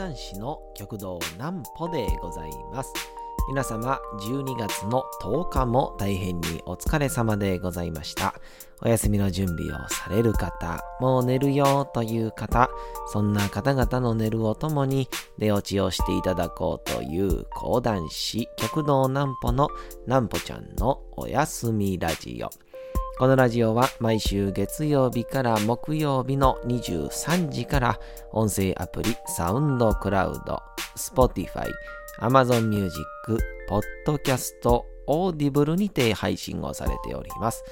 講談師の極道南歩でございます。皆様12月の10日も大変にお疲れ様でございました。お休みの準備をされる方もう寝るよという方そんな方々の寝るをともに寝落ちをしていただこうという講談師極道南歩の南歩ちゃんのお休みラジオ。このラジオは毎週月曜日から木曜日の23時から音声アプリサウンドクラウド、Spotify、Amazon Music、Podcast、Audible にて配信をされております。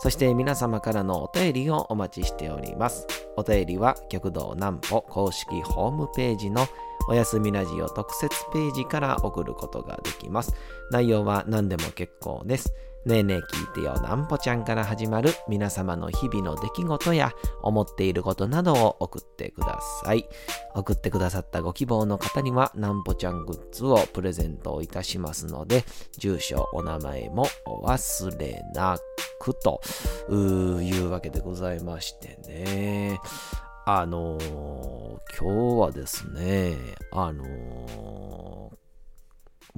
そして皆様からのお便りをお待ちしております。お便りは極道南歩公式ホームページのおやすみラジオ特設ページから送ることができます。内容は何でも結構です。ねえねえ聞いてよなんぽちゃんから始まる皆様の日々の出来事や思っていることなどを送ってください。送ってくださったご希望の方にはなんぽちゃんグッズをプレゼントいたしますので、住所、お名前もお忘れなくというわけでございましてね。あのー、今日はですね、あのー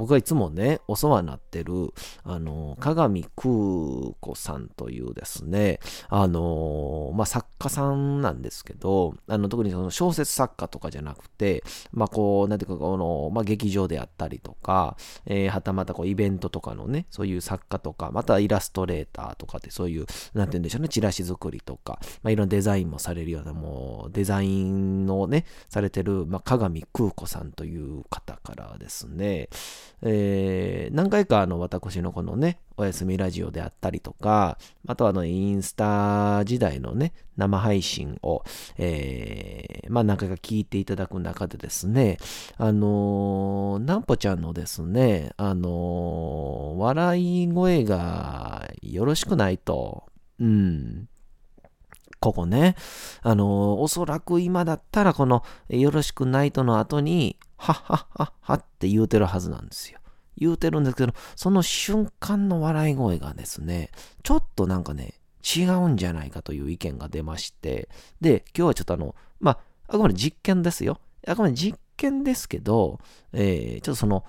僕はいつもね、お世話になってる、あの、鏡空子さんというですね、あの、まあ、作家さんなんですけど、あの、特にその小説作家とかじゃなくて、まあ、こう、なんていうか、この、まあ、劇場であったりとか、えー、はたまたこう、イベントとかのね、そういう作家とか、またイラストレーターとかってそういう、なんて言うんでしょうね、チラシ作りとか、まあ、いろんなデザインもされるような、もう、デザインをね、されてる、まあ、鏡空子さんという方からですね、えー、何回かあの私のこのね、おやすみラジオであったりとか、あとはあのインスタ時代のね、生配信を、えー、まあ何回か聞いていただく中でですね、あのー、なんぽちゃんのですね、あのー、笑い声がよろしくないと、うん、ここね。あのおそらく今だったらこのよろしくないとの後に、はっはっはっはって言うてるはずなんですよ。言うてるんですけど、その瞬間の笑い声がですね、ちょっとなんかね、違うんじゃないかという意見が出まして、で、今日はちょっとあの、まあ、あくまで実験ですよ。あくまで実験ですけど、えー、ちょっとその、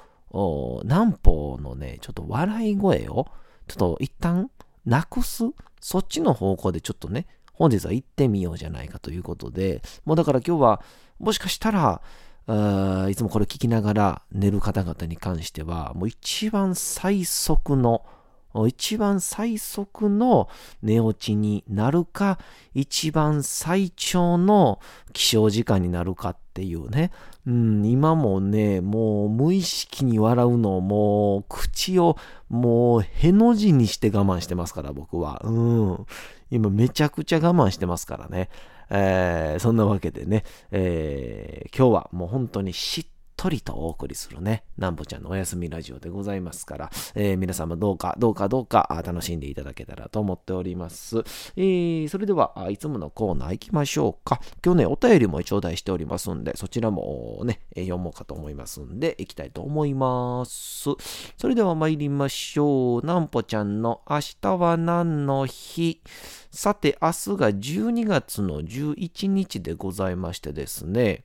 南方のね、ちょっと笑い声を、ちょっと一旦なくす、そっちの方向でちょっとね、本日は行ってみようじゃないかということで、もうだから今日は、もしかしたら、いつもこれ聞きながら寝る方々に関しては、もう一番最速の、一番最速の寝落ちになるか、一番最長の起床時間になるかっていうね。うん、今もね、もう無意識に笑うのもう口をもうへの字にして我慢してますから、僕は。うん。今めちゃくちゃ我慢してますからね。えー、そんなわけでね、えー、今日はもう本当にしっとりとお送りするね、なんぼちゃんのおやすみラジオでございますから、えー、皆様どうか、どうか、どうか楽しんでいただけたらと思っております。えー、それでは、いつものコーナー行きましょうか。今日ね、お便りも頂戴しておりますんで、そちらもね、読もうかと思いますんで、行きたいと思います。それでは参りましょう。なんぽちゃんの明日は何の日？さて、明日が12月の11日でございましてですね、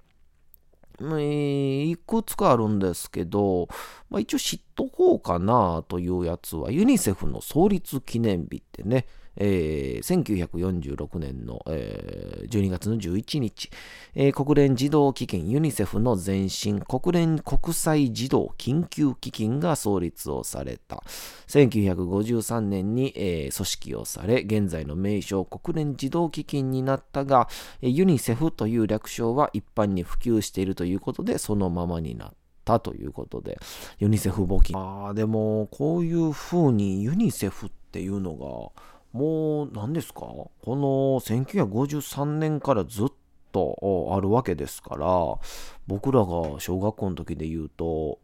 いくつかあるんですけど、まあ、一応知っとこうかなというやつは、ユニセフの創立記念日ってね、えー、1946年の、えー、12月の11日、えー、国連児童基金ユニセフの前身国連国際児童緊急基金が創立をされた。1953年に、えー、組織をされ現在の名称国連児童基金になったがユニセフという略称は一般に普及しているということでそのままになったということで、ユニセフ募金。ああ、でも、こういう風にユニセフっていうのが、もう何ですか？この1953年からずっとあるわけですから僕らが小学校の時で言うと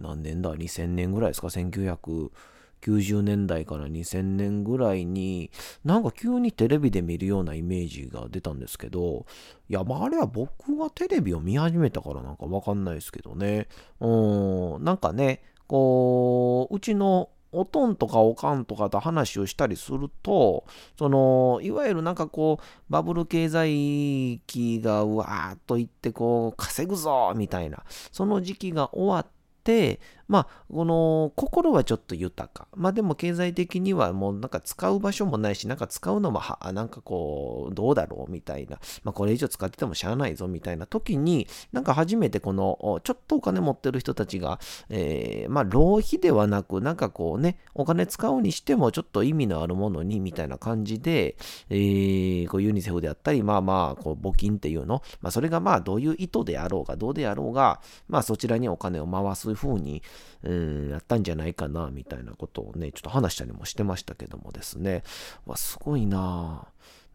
何年だ？2000年ぐらいですか？1990年代から2000年ぐらいになんか急にテレビで見るようなイメージが出たんですけどいやまああれは僕がテレビを見始めたからなんかわかんないですけどね。うんなんかねこううちのおとんとかおかんとかと話をしたりすると、その、いわゆるなんかこう、バブル経済期がうわーっといって、こう、稼ぐぞみたいな、その時期が終わって、まあ、この心はちょっと豊か。まあでも経済的にはもうなんか使う場所もないし、なんか使うのもは、なんかこう、どうだろうみたいな。まあこれ以上使っててもしゃあないぞみたいな時に、なんか初めてこの、ちょっとお金持ってる人たちが、えー、まあ浪費ではなく、なんかこうね、お金使うにしてもちょっと意味のあるものにみたいな感じで、えー、こうユニセフであったり、まあまあ、こう募金っていうの、まあそれがまあどういう意図であろうが、どうであろうが、まあそちらにお金を回す風に、うん、やったんじゃないかな、みたいなことをね、ちょっと話したりもしてましたけどもですね。わ、すごいな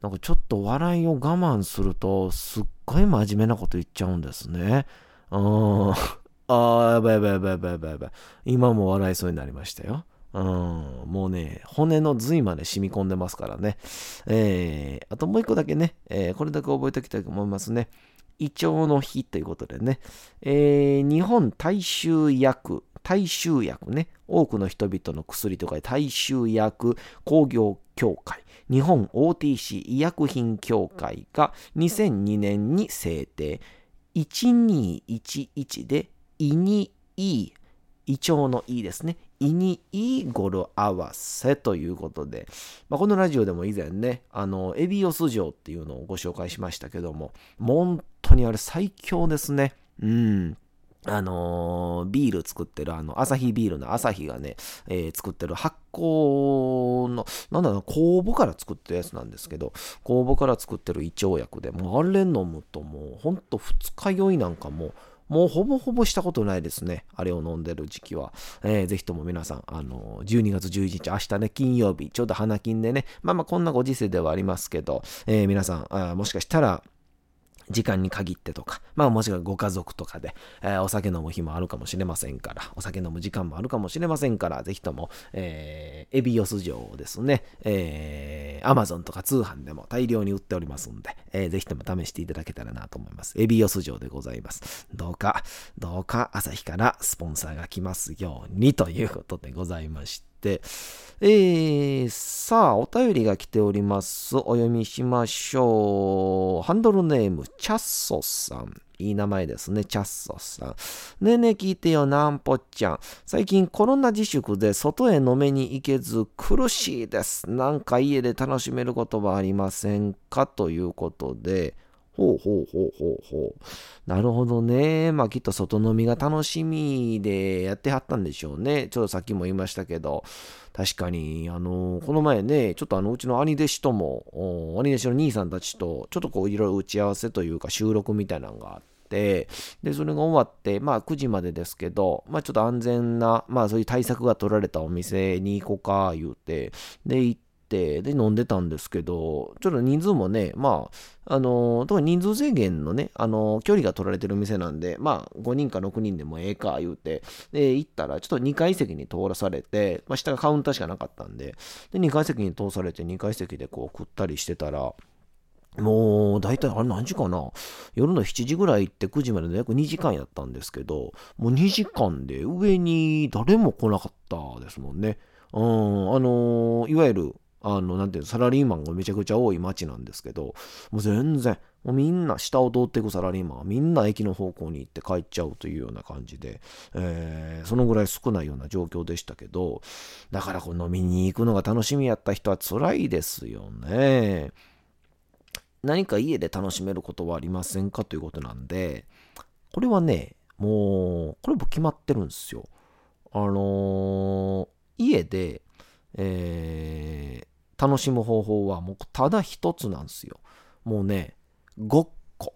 なんかちょっと笑いを我慢すると、すっごい真面目なこと言っちゃうんですね。うん。ああ、やばいやばいやばいやばいやばいやばい。今も笑いそうになりましたよ。うん、もうね、骨の髄まで染み込んでますからね。えー、あともう一個だけね、えー、これだけ覚えておきたいと思いますね。胃腸の日ということでね、えー、日本大衆薬、大衆薬ね、多くの人々の薬とか大衆薬工業協会、日本 OTC 医薬品協会が2002年に制定、1211で胃にいい、胃腸のいいですね。胃にいい語呂合わせということで、まあ、このラジオでも以前ね、あの、エビオス城っていうのをご紹介しましたけども、本当にあれ最強ですね。うん。あのー、ビール作ってる、あの、アサヒビールのアサヒがね、えー、作ってる発酵の、なんだろう、酵母から作ってるやつなんですけど、酵母から作ってる胃腸薬で、もうあれ飲むともう、ほんと二日酔いなんかもう、もうほぼほぼしたことないですね。あれを飲んでる時期は。えー、ぜひとも皆さん、あの、12月11日、明日ね、金曜日、ちょうど花金でね、まあまあこんなご時世ではありますけど、えー、皆さんあ、もしかしたら、時間に限ってとか、まあもしくはご家族とかで、えー、お酒飲む日もあるかもしれませんから、お酒飲む時間もあるかもしれませんから、ぜひとも、えー、エビオス城をですね、えー、アマゾンとか通販でも大量に売っておりますんで、えー、ぜひとも試していただけたらなと思います。エビオス城でございます。どうか、どうか朝日からスポンサーが来ますようにということでございまして、、えー、さあ、お便りが来ております。お読みしましょう。ハンドルネーム、チャッソさん。いい名前ですね、チャッソさん。ねえねえ聞いてよ、なんぽっちゃん。最近コロナ自粛で外へ飲めに行けず苦しいです。なんか家で楽しめることはありませんか？ということで、ほうほうほうほうほう。なるほどね。まあきっと外飲みが楽しみでやってはったんでしょうね。ちょっとさっきも言いましたけど、確かに、あのこの前ね、ちょっとあの、うちの兄弟子とも、兄弟子の兄さんたちと、ちょっとこういろいろ打ち合わせというか収録みたいなのがあって、で、それが終わって、まあ9時までですけど、まあちょっと安全な、まあそういう対策が取られたお店に行こうか、言うて、で、行っ、で、飲んでたんですけど、ちょっと人数もね、まあ、あの、特に人数制限のね、あの、距離が取られてる店なんで、まあ、5人か6人でもええか、言うて、で、行ったら、ちょっと2階席に通らされて、まあ、下がカウンターしかなかったんで、で、2階席に通されて、2階席でこう食ったりしてたら、もう、大体、あれ何時かな？夜の7時ぐらい行って9時までの約2時間やったんですけど、もう2時間で上に誰も来なかったですもんね。うん、あのいわゆる、あの、なんていうの、サラリーマンがめちゃくちゃ多い街なんですけど、もう全然、もうみんな下を通っていくサラリーマンはみんな駅の方向に行って帰っちゃうというような感じで、えー、そのぐらい少ないような状況でしたけど、だからこの飲みに行くのが楽しみやった人は辛いですよね。何か家で楽しめることはありませんかということなんで、これはね、もう、これも決まってるんですよ。あのー、家で、え楽しむ方法はもうただ一つなんですよ。もうね、ごっこ。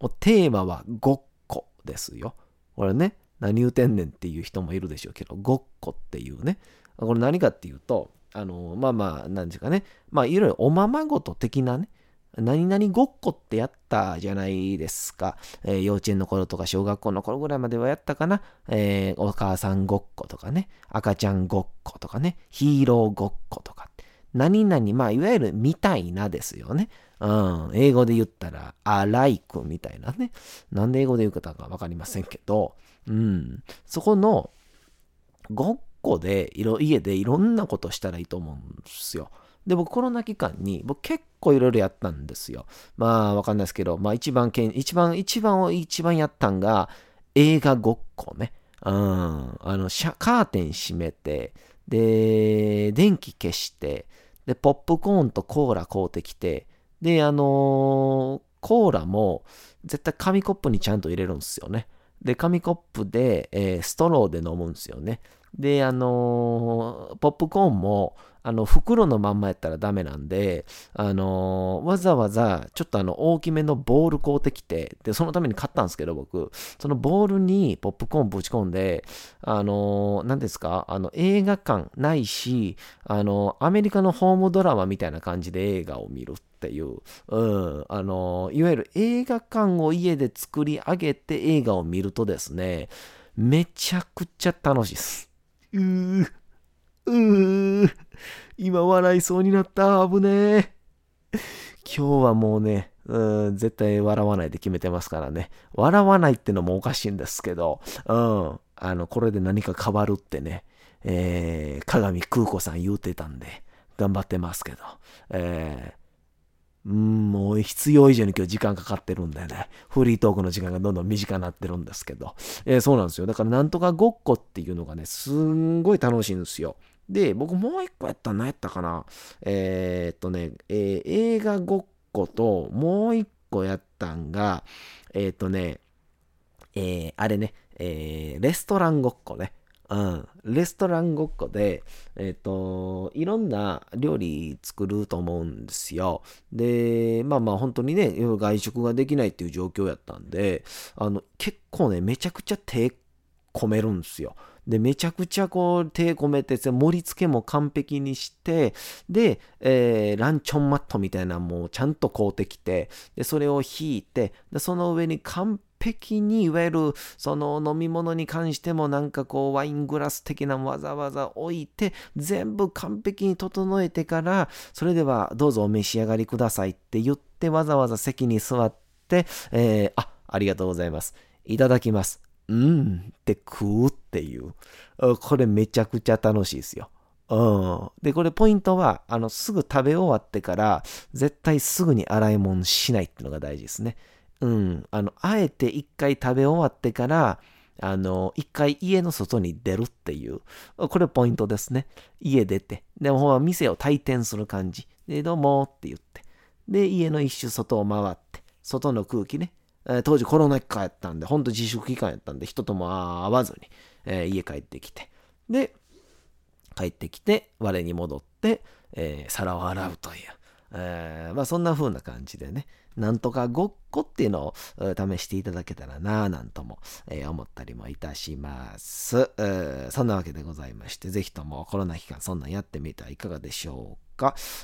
もうテーマはごっこですよ。これね、何言うてんねんっていう人もいるでしょうけど、ごっこっていうね。これ何かっていうと、あの、まあまあ、なんですかね。まあ、いろいろおままごと的なね、何々ごっこってやったじゃないですか。えー、幼稚園の頃とか小学校の頃ぐらいまではやったかな。えー、お母さんごっことかね。赤ちゃんごっことかね。ヒーローごっことか。何々、まあ、いわゆるみたいなですよね。うん。英語で言ったら、あ、like みたいなね。なんで英語で言うかわかりませんけど、うん。そこの、ごっ個で、いろ、家でいろんなことしたらいいと思うんですよ。で、僕コロナ期間に、僕結構いろいろやったんですよ。まあ、わかんないですけど、まあ一番けん、一番、一番を一番やったんが、映画ごっこね。うん。あの、カーテン閉めて、で、電気消して、で、ポップコーンとコーラ買うてきて、で、あのー、コーラも絶対紙コップにちゃんと入れるんですよね。で、紙コップで、えー、ストローで飲むんですよね。で、あのー、ポップコーンも、あの、袋のまんまやったらダメなんで、あのー、わざわざ、ちょっとあの、大きめのボール買うてきて、で、そのために買ったんですけど、僕、そのボールにポップコーンぶち込んで、あのー、何ですか、あの、映画館ないし、あのアメリカのホームドラマみたいな感じで映画を見るっていう、うん、あのいわゆる映画館を家で作り上げて映画を見るとですね、めちゃくちゃ楽しいです。うー、うー、今笑いそうになった。危ねえ。今日はもうね、うん、絶対笑わないで決めてますからね。笑わないってのもおかしいんですけど、うん、あの、これで何か変わるってね、えー、鏡空子さん言うてたんで、頑張ってますけど、えー、うん、もう必要以上に今日時間かかってるんでね、フリートークの時間がどんどん短くなってるんですけど、えー、そうなんですよ。だからなんとかごっこっていうのがね、すんごい楽しいんですよ。で、僕もう一個やったら何やったかな？えー、っとね、えー、映画ごっこともう一個やったんが、えー、っとね、えー、あれね、えー、レストランごっこね。うん。レストランごっこで、えっ、ー、と、いろんな料理作ると思うんですよ。で、まあまあ本当にね、外食ができないっていう状況やったんで、あの、結構ね、めちゃくちゃ手込めるんですよ。で、めちゃくちゃこう手込めて、盛り付けも完璧にして、で、えー、ランチョンマットみたいなのもちゃんと買うてきて、で、それを引いて、で、その上に完璧に、いわゆるその飲み物に関してもなんかこうワイングラス的なわざわざ置いて、全部完璧に整えてから、それではどうぞお召し上がりくださいって言ってわざわざ席に座って、えー、あ、ありがとうございます。いただきます。うんって食うっていう。これめちゃくちゃ楽しいですよ。うん。で、これポイントは、あの、すぐ食べ終わってから、絶対すぐに洗い物しないっていうのが大事ですね。うん。あの、あえて一回食べ終わってから、あの、一回家の外に出るっていう。これポイントですね。家出て。でも、ほら店を退店する感じ。で、どうもって言って。で、家の一周外を回って、外の空気ね、え当時コロナ期間やったんで、ほんと自粛期間やったんで、人とも会わずに、えー、家帰ってきて、で、帰ってきて、我に戻って、えー、皿を洗うという、えー、まあそんな風な感じでね、なんとかごっこっていうのを試していただけたらなぁなんとも、えー、思ったりもいたします、え。そんなわけでございまして、ぜひともコロナ期間そんなんやってみてはいかがでしょうか。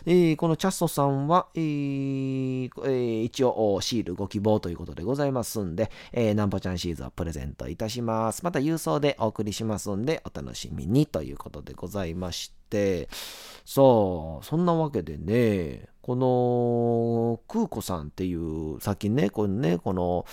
えー、このチャストさんは、えーえー、一応シールご希望ということでございますんで、えー、ナンパちゃんシーズンをプレゼントいたします。また郵送でお送りしますんで、お楽しみにということでございまして、さあ、そんなわけでね、この空子さんっていう、さっきね、このね、この、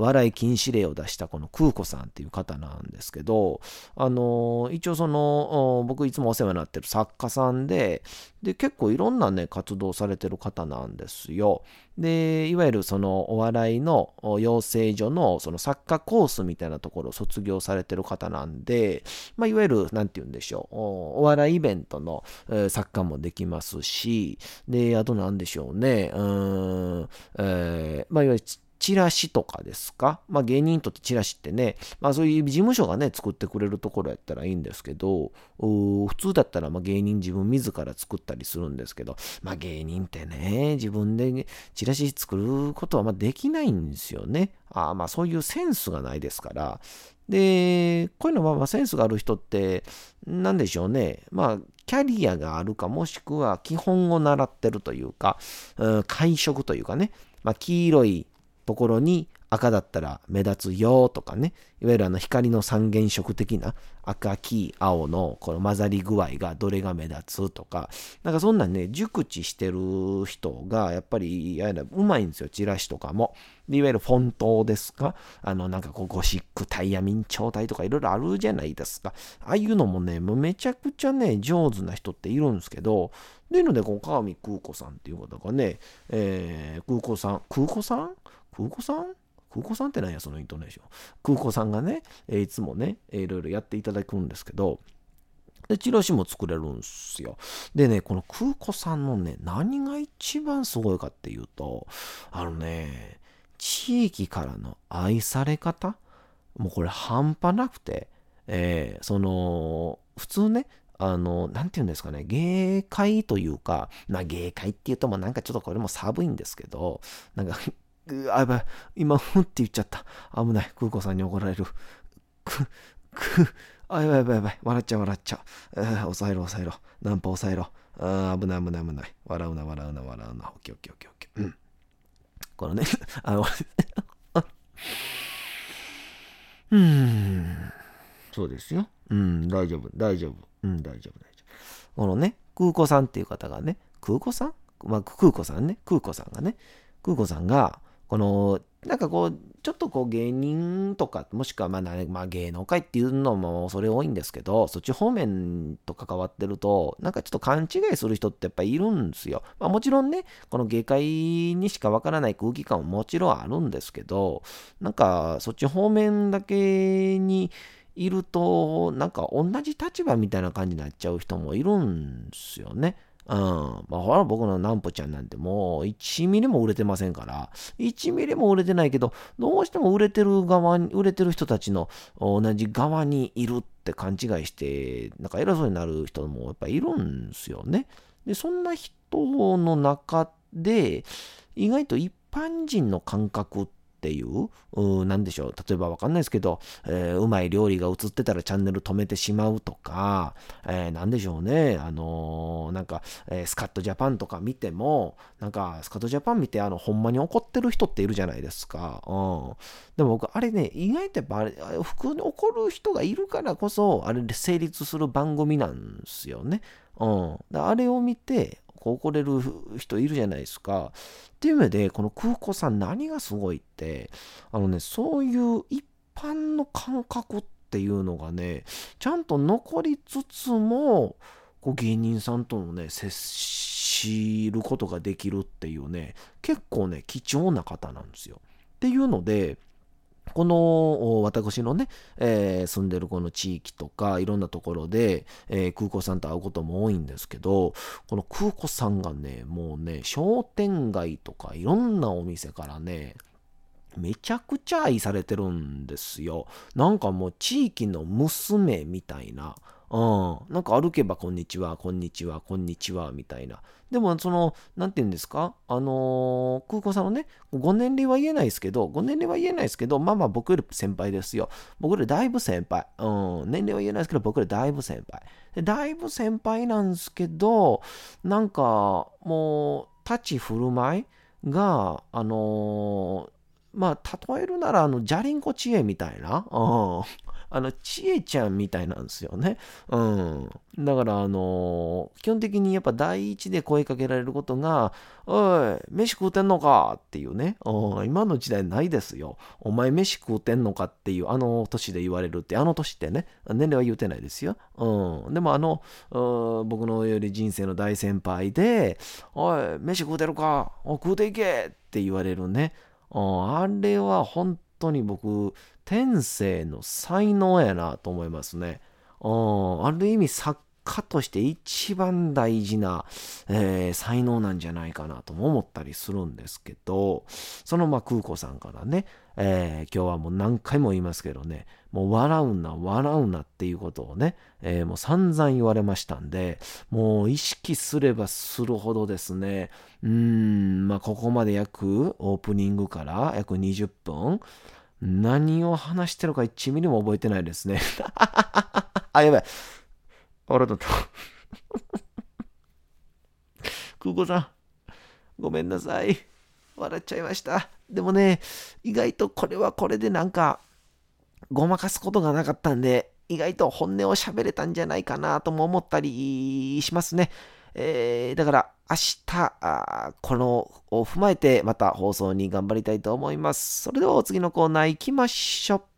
笑い禁止令を出したこの空子さんっていう方なんですけど、あの、一応その、僕いつもお世話になってる作家さんで、で、結構いろんなね、活動されてる方なんですよ。で、いわゆるそのお笑いの養成所のその作家コースみたいなところを卒業されてる方なんで、まあ、いわゆる、何て言うんでしょう、お笑いイベントの、え、作家もできますし、で、あと何でしょうね、うん、えー、まあ、いわゆるチラシとかですか？まあ芸人にとってチラシってね、まあそういう事務所がね、作ってくれるところやったらいいんですけど、普通だったらまあ芸人自分自ら作ったりするんですけど、まあ芸人ってね、自分でチラシ作ることはまあできないんですよね。あまあそういうセンスがないですから。で、こういうのはまあセンスがある人って、なんでしょうね。まあキャリアがあるかもしくは基本を習ってるというか、うん、会食というかね、まあ、黄色いところに赤だったら目立つよとかね、いわゆるあの光の三原色的な赤、黄、青のこの混ざり具合がどれが目立つとか、なんかそんなんね、熟知してる人がやっぱりややうまいんですよ、チラシとかも。いわゆるフォントですか？あのなんかこうゴシックタイヤ明朝体とかいろいろあるじゃないですか。ああいうのもね、もうめちゃくちゃね、上手な人っているんですけど、でので、こう川見空子さんっていう方がね、えー、空子さん、空子さん？空子さん？空港さんって何や、そのイントネーション。空港さんがね、えいつもね、いろいろやっていただくんですけど、で、チラシも作れるんすよ。でね、この空港さんのね、何が一番すごいかっていうと、あのね、地域からの愛され方？もうこれ半端なくて、えー、その、普通ね、あの、なんて言うんですかね、芸会というか、まあ芸会って言うともなんかちょっとこれも寒いんですけど、なんかあ、やばい。今、ふんって言っちゃった。危ない。空港さんに怒られる。く、く、あ、やばいやばいやばい。笑っちゃう笑っちゃう。あ抑えろ抑えろ。ナンパ抑えろ。あ危ない危ない危ない。笑うな笑うな笑うな。オッケーオッケーオッケーオッケー。うん。このね、あの、うん。そうですよ。うん、大丈夫、大丈夫。うん、大丈夫、大丈夫。このね、空港さんっていう方がね、空港さん？まあ、空港さんね、空港さんがね、空港さんが、この、なんかこう、ちょっとこう芸人とか、もしくはまあ、まあ、芸能界っていうのもそれ多いんですけど、そっち方面と関わってると、なんかちょっと勘違いする人ってやっぱいるんですよ。まあ、もちろんね、この芸界にしかわからない空気感ももちろんあるんですけど、なんかそっち方面だけにいると、なんか同じ立場みたいな感じになっちゃう人もいるんですよね。うん。まあ、ほら、僕のナンポちゃんなんてもう1ミリも売れてませんから、1ミリも売れてないけど、どうしても売れてる側に、売れてる人たちの同じ側にいるって勘違いして、なんか偉そうになる人もやっぱいるんですよね。で、そんな人の中で、意外と一般人の感覚って、っていう、うなんでしょう、例えばわかんないですけど、えー、うまい料理が映ってたらチャンネル止めてしまうとか、えー、なんでしょうね、あのー、なんか、えー、スカットジャパンとか見ても、なんか、スカットジャパン見て、あの、ほんまに怒ってる人っているじゃないですか。うん。でも僕、あれね、意外とやっぱあれ、普通に怒る人がいるからこそ、あれで成立する番組なんですよね。うん。あれを見て、怒れる人いるじゃないですか。っていう意味で、この空港さん何がすごいって、あのね、そういう一般の感覚っていうのがね、ちゃんと残りつつも、こう芸人さんとのね、接しることができるっていうね、結構ね、貴重な方なんですよ。っていうので、この私のね、えー、住んでるこの地域とかいろんなところで、えー、空港さんと会うことも多いんですけど、この空港さんがね、もうね、商店街とかいろんなお店からね、めちゃくちゃ愛されてるんですよ。なんかもう地域の娘みたいな。うん。なんか歩けばこんにちは、こんにちは、こんにちは、みたいな。でも、その、なんて言うんですか？あのー、空港さんのね、ご年齢は言えないですけど、ご年齢は言えないですけど、まあまあ僕より先輩ですよ。僕よりだいぶ先輩。うん。年齢は言えないですけど、僕よりだいぶ先輩。でだいぶ先輩なんですけど、なんか、もう、立ち振る舞いが、あのー、まあ、例えるなら、あの、じゃりんこ知恵みたいな。うん。あの、ちえちゃんみたいなんですよね。うん。だから、あのー、基本的にやっぱ第一で声かけられることが、おい、飯食うてんのかっていうね。今の時代ないですよ。お前飯食うてんのかっていう、あの年で言われるって、あの年ってね、年齢は言うてないですよ。うん。でもあの、僕のより人生の大先輩で、おい、飯食うてるか？お食うていけって言われるね。あれは本当に僕、天性の才能やなと思いますね。ある意味作家として一番大事な、えー、才能なんじゃないかなとも思ったりするんですけど、そのま空子さんからね、えー、今日はもう何回も言いますけどね、もう笑うな、笑うなっていうことをね、えー、もう散々言われましたんで、もう意識すればするほどですね、うーん、まあここまで約オープニングから約20分、何を話してるか1ミリも覚えてないですね。あ、やばい。あらだった。空港さん、ごめんなさい。笑っちゃいました。でもね、意外とこれはこれでなんか、ごまかすことがなかったんで、意外と本音を喋れたんじゃないかなとも思ったりしますね。えー、だから明日あ、このを踏まえてまた放送に頑張りたいと思います。それではお次のコーナー行きましょう。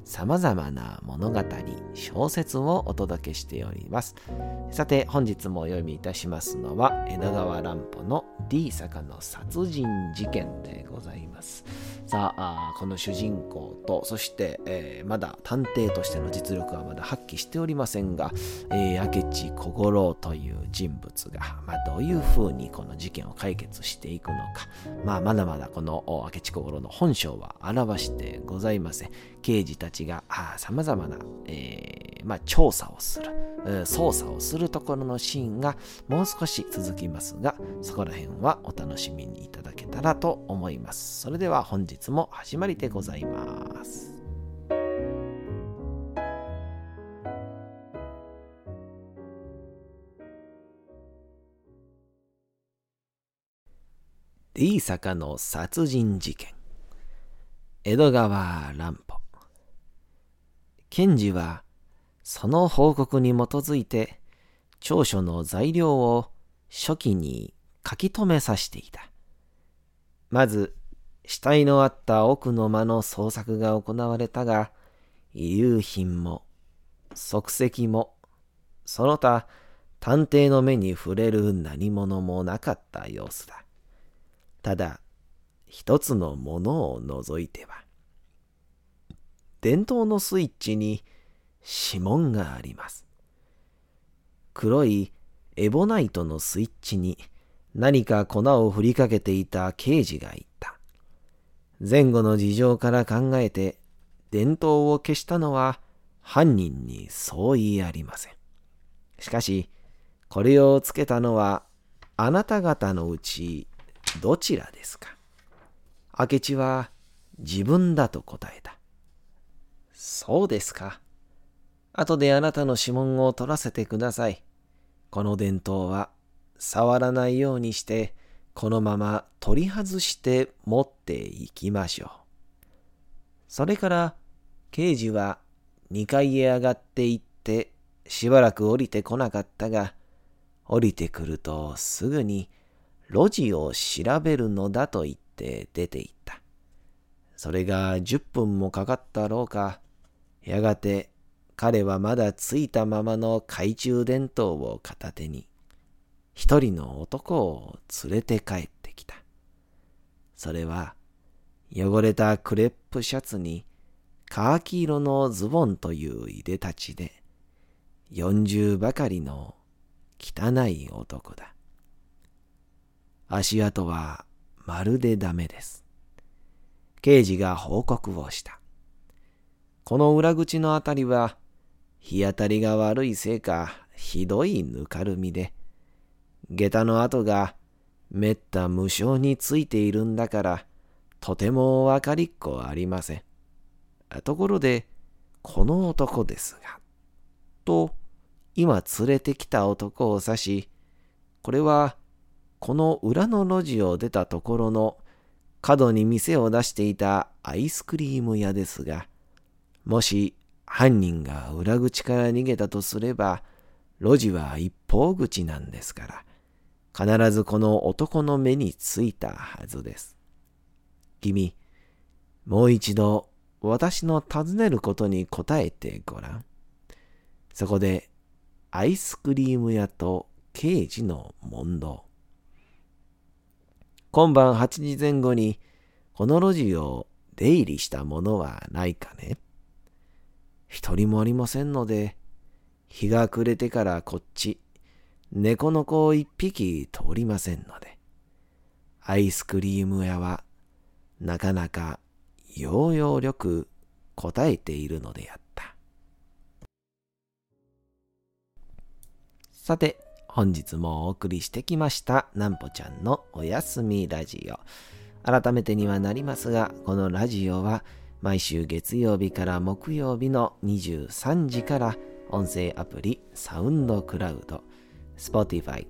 様々な物語、小説をお届けしております。さて、本日もお読みいたしますのは、江戸川乱歩の D 坂の殺人事件でございます。さあ、この主人公と、そして、えー、まだ探偵としての実力はまだ発揮しておりませんが、えー、明智小五郎という人物が、まあ、どういうふうにこの事件を解決していくのか、まあ、まだまだこの明智小五郎の本性は表してございません。刑事たちが様々な、えー、まあ、調査をする、捜査をするところのシーンがもう少し続きますが、そこら辺はお楽しみにいただけたらと思います。それでは本日も始まりでございます。D 坂の殺人事件江戸川乱歩検事はその報告に基づいて調書の材料を初期に書き留めさせていた。まず、死体のあった奥の間の捜索が行われたが、遺留品も、足跡も、その他、探偵の目に触れる何者もなかった様子だ。ただ、一つのものを除いては、電灯のスイッチに指紋があります。黒いエボナイトのスイッチに何か粉を振りかけていた刑事が言った。前後の事情から考えて、電灯を消したのは犯人にそう言いありません。しかし、これをつけたのはあなた方のうちどちらですか？明智は自分だと答えた。そうですか。後であなたの指紋を取らせてください。この伝統は触らないようにして、このまま取り外して持っていきましょう。それから刑事は2階へ上がって行ってしばらく降りてこなかったが、降りてくるとすぐに路地を調べるのだと言って出て行った。それが10分もかかったろうか、やがて彼はまだついたままの懐中電灯を片手に、一人の男を連れて帰ってきた。それは、汚れたクレップシャツに、カーキ色のズボンといういでたちで、四重ばかりの汚い男だ。足跡はまるでダメです。刑事が報告をした。この裏口のあたりは、日当たりが悪いせいか、ひどいぬかるみで、下駄の跡がめった無償についているんだから、とてもわかりっこありません。ところで、この男ですが、と、今連れてきた男を指し、これは、この裏の路地を出たところの角に店を出していたアイスクリーム屋ですが、もし犯人が裏口から逃げたとすれば、路地は一方口なんですから、必ずこの男の目についたはずです。君、もう一度私の尋ねることに答えてごらん。そこで、アイスクリーム屋と刑事の問答。今晩8時前後にこの路地を出入りした者はないかね？一人もありませんので、日が暮れてからこっち、猫の子を一匹通りませんので、アイスクリーム屋はなかなか要々力答えているのであった。さて、本日もお送りしてきましたなんぽちゃんのおやすみラジオ。改めてにはなりますが、このラジオは毎週月曜日から木曜日の23時から音声アプリサウンドクラウド、Spotify、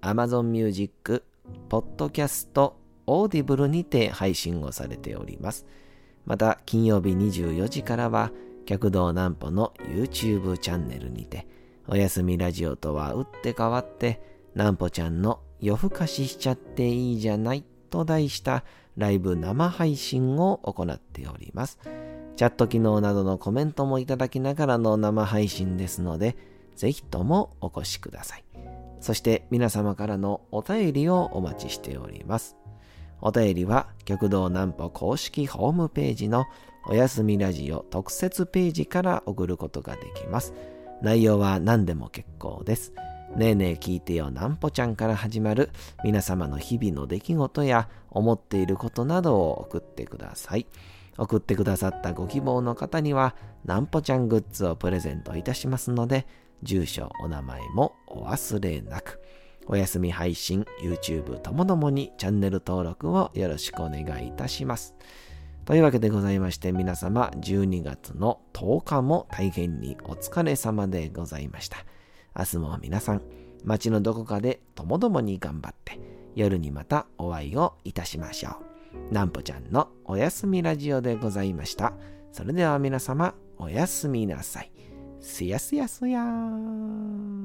Amazon Music、Podcast、Audible にて配信をされております。また、金曜日24時からは、客道南歩の YouTube チャンネルにて、おやすみラジオとは打って変わって、南歩ちゃんの夜更かししちゃっていいじゃないと題したライブ生配信を行っております。チャット機能などのコメントもいただきながらの生配信ですので、ぜひともお越しください。そして皆様からのお便りをお待ちしております。お便りは、極道南歩公式ホームページのおやすみラジオ特設ページから送ることができます。内容は何でも結構です。ねえねえ聞いてよなんぽちゃんから始まる皆様の日々の出来事や思っていることなどを送ってください。送ってくださったご希望の方にはなんぽちゃんグッズをプレゼントいたしますので、住所、お名前もお忘れなく。お休み配信、YouTube ともどもにチャンネル登録をよろしくお願いいたします。というわけでございまして皆様12月の10日も大変にお疲れ様でございました。明日も皆さん、街のどこかでともどもに頑張って、夜にまたお会いをいたしましょう。なんぽちゃんのおやすみラジオでございました。それでは皆様、おやすみなさい。すやすやすやー。